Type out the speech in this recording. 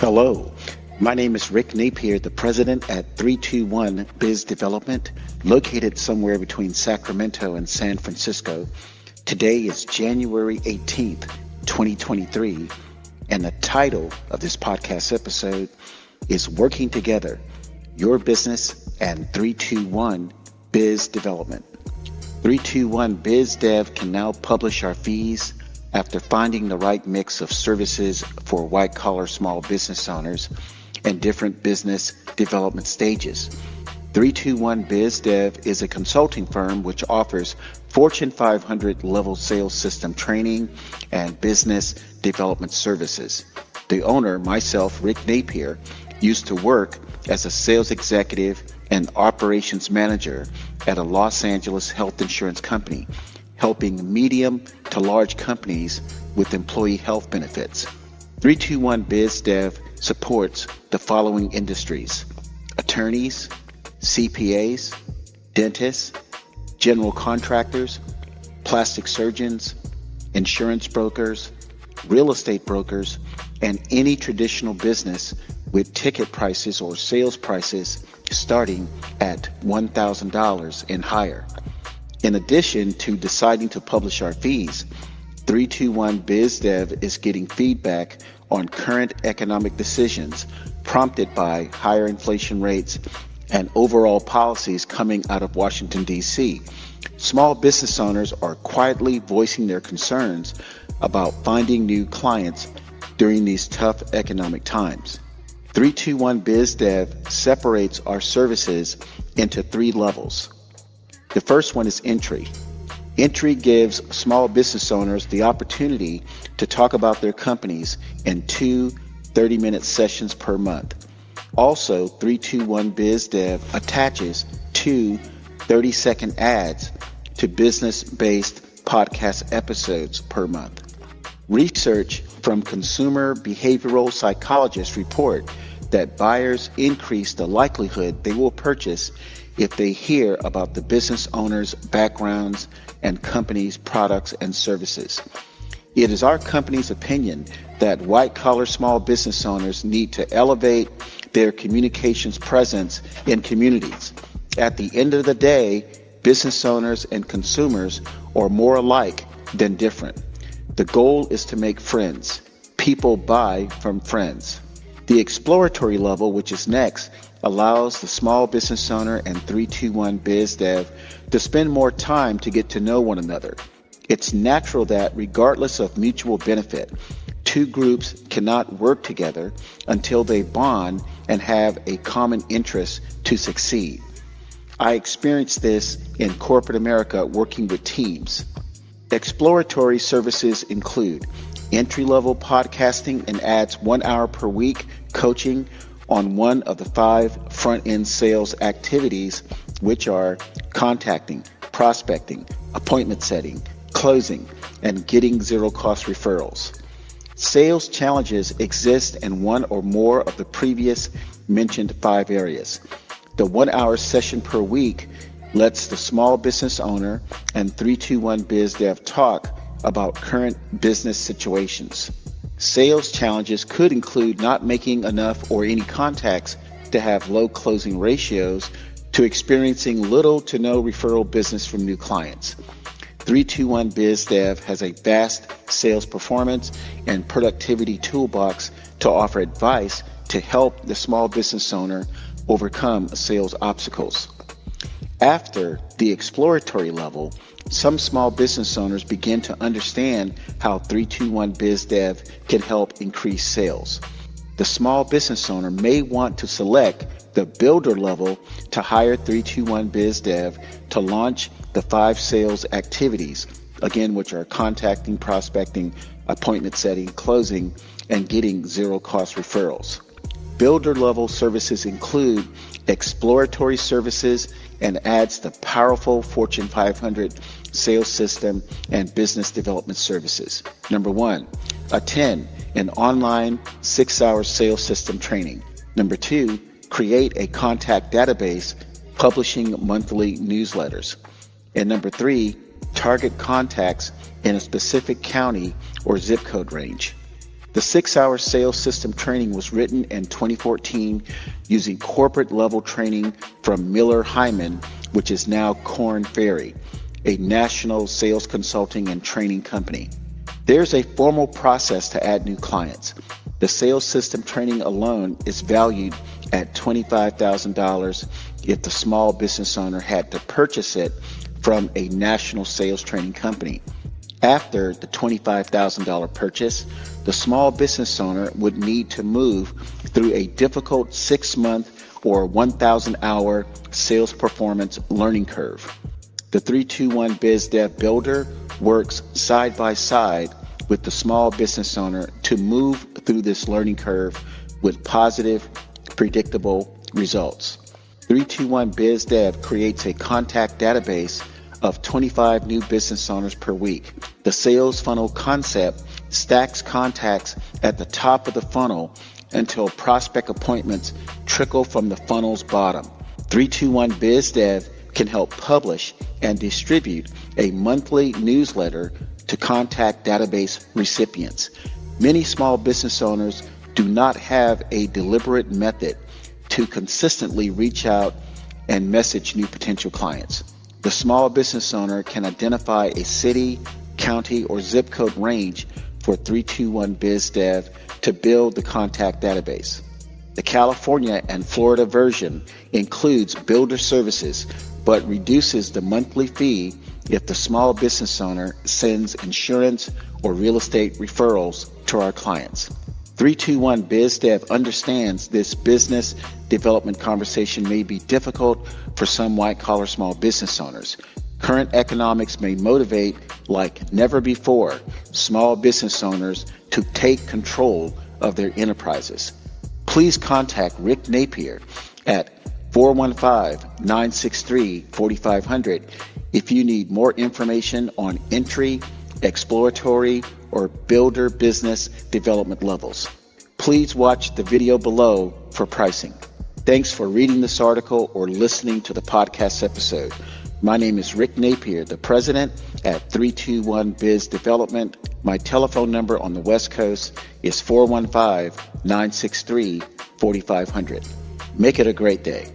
Hello, my name is Rick Napier, the president at 321 Biz Development, located somewhere between Sacramento and San Francisco. Today is January 18th, 2023, and the title of this podcast episode is Working Together Your Business and 321 Biz Development. 321 Biz Dev can now publish our fees after finding the right mix of services for white collar small business owners and different business development stages. 321 BizDev is a consulting firm which offers Fortune 500 level sales system training and business development services. The owner, myself, Rick Napier, used to work as a sales executive and operations manager at a Los Angeles health insurance company helping medium to large companies with employee health benefits. 321 BizDev supports the following industries attorneys, CPAs, dentists, general contractors, plastic surgeons, insurance brokers, real estate brokers, and any traditional business with ticket prices or sales prices starting at $1,000 and higher. In addition to deciding to publish our fees, 321 BizDev is getting feedback on current economic decisions prompted by higher inflation rates and overall policies coming out of Washington, D.C. Small business owners are quietly voicing their concerns about finding new clients during these tough economic times. 321 BizDev separates our services into three levels the first one is entry. Entry gives small business owners the opportunity to talk about their companies in two 30 minute sessions per month. Also, 321 BizDev attaches two 30 second ads to business based podcast episodes per month. Research from consumer behavioral psychologists report that buyers increase the likelihood they will purchase if they hear about the business owner's backgrounds and companies' products and services. It is our company's opinion that white collar small business owners need to elevate their communications presence in communities. At the end of the day, business owners and consumers are more alike than different. The goal is to make friends. People buy from friends. The exploratory level, which is next, allows the small business owner and 321 biz dev to spend more time to get to know one another. It's natural that, regardless of mutual benefit, two groups cannot work together until they bond and have a common interest to succeed. I experienced this in corporate America working with teams. Exploratory services include entry level podcasting and ads one hour per week coaching on one of the five front end sales activities, which are contacting, prospecting, appointment setting, closing, and getting zero cost referrals. Sales challenges exist in one or more of the previous mentioned five areas. The one hour session per week lets the small business owner and 321 BizDev talk about current business situations. Sales challenges could include not making enough or any contacts to have low closing ratios to experiencing little to no referral business from new clients. 321 BizDev has a vast sales performance and productivity toolbox to offer advice to help the small business owner overcome sales obstacles. After the exploratory level, some small business owners begin to understand how 321 BizDev can help increase sales. The small business owner may want to select the builder level to hire 321 BizDev to launch the five sales activities, again, which are contacting, prospecting, appointment setting, closing, and getting zero cost referrals. Builder level services include exploratory services and adds the powerful Fortune 500 sales system and business development services. Number one, attend an online six hour sales system training. Number two, create a contact database publishing monthly newsletters. And number three, target contacts in a specific county or zip code range. The six hour sales system training was written in 2014 using corporate level training from Miller Heiman, which is now Korn Ferry, a national sales consulting and training company. There's a formal process to add new clients. The sales system training alone is valued at $25,000 if the small business owner had to purchase it from a national sales training company. After the $25,000 purchase, the small business owner would need to move through a difficult six month or 1,000 hour sales performance learning curve. The 321 Biz Dev Builder works side by side with the small business owner to move through this learning curve with positive, predictable results. 321 Biz Dev creates a contact database of 25 new business owners per week. The sales funnel concept stacks contacts at the top of the funnel until prospect appointments trickle from the funnel's bottom. 321 BizDev can help publish and distribute a monthly newsletter to contact database recipients. Many small business owners do not have a deliberate method to consistently reach out and message new potential clients. The small business owner can identify a city, county, or zip code range for 321 BizDev to build the contact database. The California and Florida version includes builder services but reduces the monthly fee if the small business owner sends insurance or real estate referrals to our clients. 321 BizDev understands this business development conversation may be difficult for some white collar small business owners. Current economics may motivate, like never before, small business owners to take control of their enterprises. Please contact Rick Napier at 415 963 4500 if you need more information on entry, exploratory, or builder business development levels. Please watch the video below for pricing. Thanks for reading this article or listening to the podcast episode. My name is Rick Napier, the president at 321 Biz Development. My telephone number on the West Coast is 415 963 4500. Make it a great day.